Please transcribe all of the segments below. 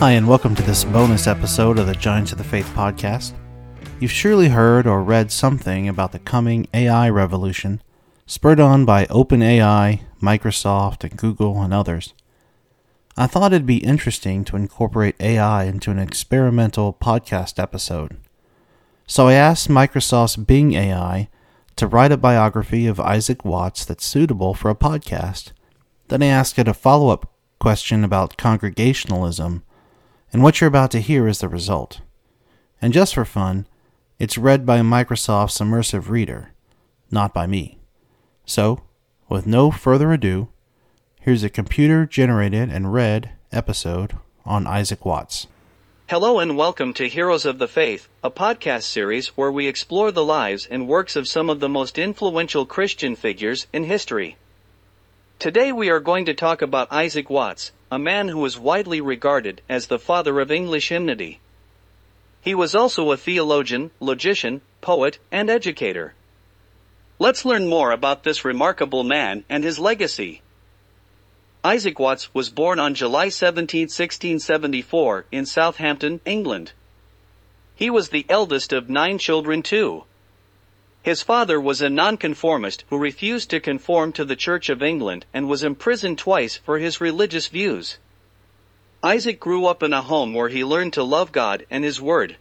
Hi, and welcome to this bonus episode of the Giants of the Faith podcast. You've surely heard or read something about the coming AI revolution, spurred on by OpenAI, Microsoft, and Google, and others. I thought it'd be interesting to incorporate AI into an experimental podcast episode. So I asked Microsoft's Bing AI to write a biography of Isaac Watts that's suitable for a podcast. Then I asked it a follow up question about congregationalism, and what you're about to hear is the result. And just for fun, it's read by Microsoft's immersive reader, not by me. So, with no further ado, here's a computer generated and read episode on Isaac Watts. Hello and welcome to Heroes of the Faith, a podcast series where we explore the lives and works of some of the most influential Christian figures in history. Today we are going to talk about Isaac Watts, a man who is widely regarded as the father of English hymnody. He was also a theologian, logician, poet, and educator. Let's learn more about this remarkable man and his legacy. Isaac Watts was born on July 17, 1674, in Southampton, England. He was the eldest of nine children, too. His father was a nonconformist who refused to conform to the Church of England and was imprisoned twice for his religious views. Isaac grew up in a home where he learned to love God and His Word.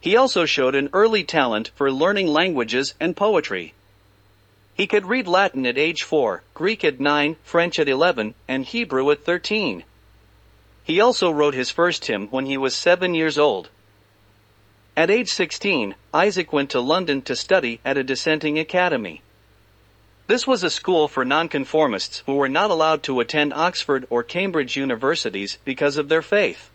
He also showed an early talent for learning languages and poetry. He could read Latin at age 4, Greek at 9, French at 11, and Hebrew at 13. He also wrote his first hymn when he was 7 years old. At age 16, Isaac went to London to study at a dissenting academy. This was a school for nonconformists who were not allowed to attend Oxford or Cambridge universities because of their faith.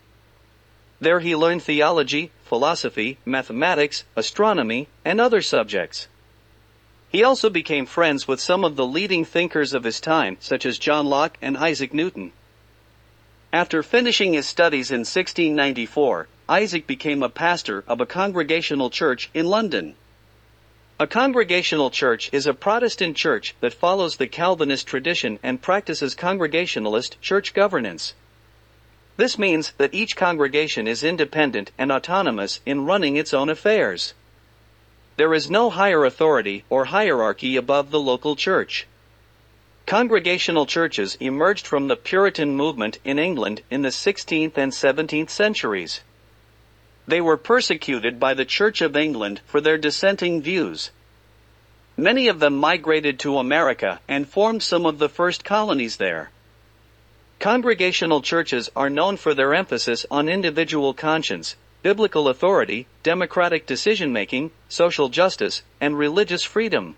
There he learned theology, philosophy, mathematics, astronomy, and other subjects. He also became friends with some of the leading thinkers of his time, such as John Locke and Isaac Newton. After finishing his studies in 1694, Isaac became a pastor of a congregational church in London. A congregational church is a Protestant church that follows the Calvinist tradition and practices congregationalist church governance. This means that each congregation is independent and autonomous in running its own affairs. There is no higher authority or hierarchy above the local church. Congregational churches emerged from the Puritan movement in England in the 16th and 17th centuries. They were persecuted by the Church of England for their dissenting views. Many of them migrated to America and formed some of the first colonies there. Congregational churches are known for their emphasis on individual conscience, biblical authority, democratic decision making, social justice, and religious freedom.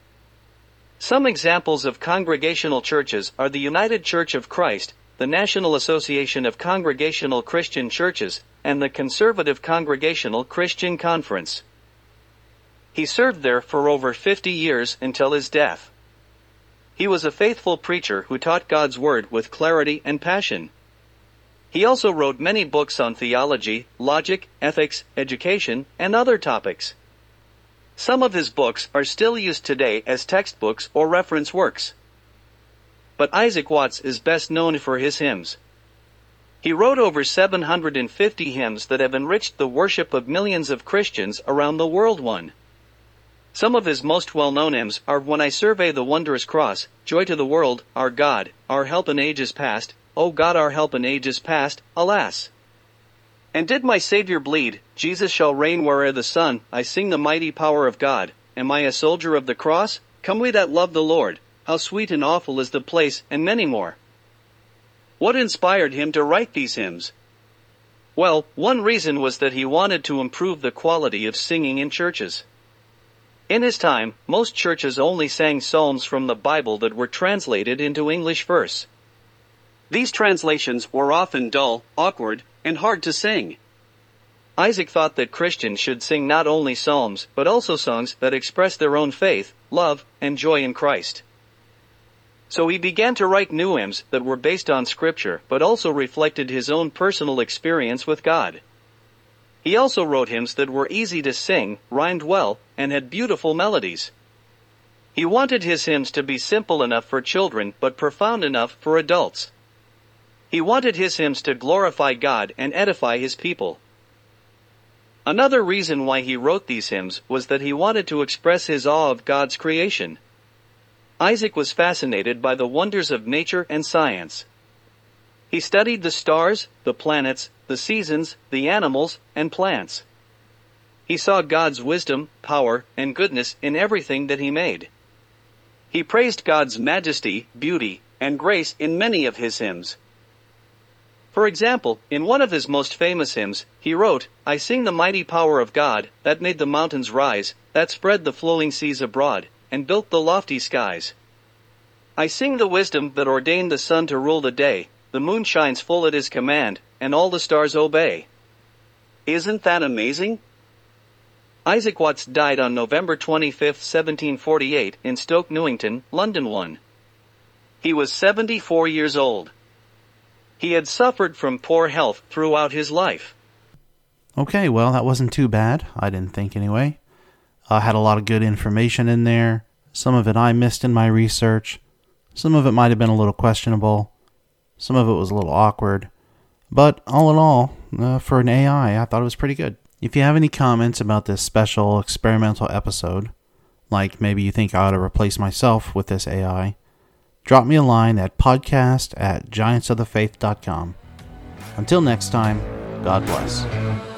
Some examples of congregational churches are the United Church of Christ, the National Association of Congregational Christian Churches, and the Conservative Congregational Christian Conference. He served there for over 50 years until his death. He was a faithful preacher who taught God's Word with clarity and passion. He also wrote many books on theology, logic, ethics, education, and other topics. Some of his books are still used today as textbooks or reference works. But Isaac Watts is best known for his hymns. He wrote over 750 hymns that have enriched the worship of millions of Christians around the world. One. Some of his most well known hymns are When I Survey the Wondrous Cross, Joy to the World, Our God, Our Help in Ages Past, O God, Our Help in Ages Past, Alas. And did my Savior bleed, Jesus shall reign where'er the sun, I sing the mighty power of God. Am I a soldier of the cross? Come we that love the Lord, how sweet and awful is the place, and many more. What inspired him to write these hymns? Well, one reason was that he wanted to improve the quality of singing in churches. In his time, most churches only sang psalms from the Bible that were translated into English verse. These translations were often dull, awkward, and hard to sing. Isaac thought that Christians should sing not only psalms, but also songs that express their own faith, love, and joy in Christ. So he began to write new hymns that were based on scripture, but also reflected his own personal experience with God. He also wrote hymns that were easy to sing, rhymed well, and had beautiful melodies. He wanted his hymns to be simple enough for children, but profound enough for adults. He wanted his hymns to glorify God and edify his people. Another reason why he wrote these hymns was that he wanted to express his awe of God's creation. Isaac was fascinated by the wonders of nature and science. He studied the stars, the planets, the seasons, the animals, and plants. He saw God's wisdom, power, and goodness in everything that he made. He praised God's majesty, beauty, and grace in many of his hymns. For example, in one of his most famous hymns, he wrote, I sing the mighty power of God, that made the mountains rise, that spread the flowing seas abroad, and built the lofty skies. I sing the wisdom that ordained the sun to rule the day, the moon shines full at his command, and all the stars obey. Isn't that amazing? Isaac Watts died on November 25, 1748, in Stoke Newington, London 1. He was 74 years old. He had suffered from poor health throughout his life. Okay, well, that wasn't too bad. I didn't think anyway. I had a lot of good information in there. Some of it I missed in my research. Some of it might have been a little questionable. Some of it was a little awkward. But all in all, uh, for an AI, I thought it was pretty good. If you have any comments about this special experimental episode, like maybe you think I ought to replace myself with this AI, drop me a line at podcast at giantsofthefaith.com. Until next time, God bless.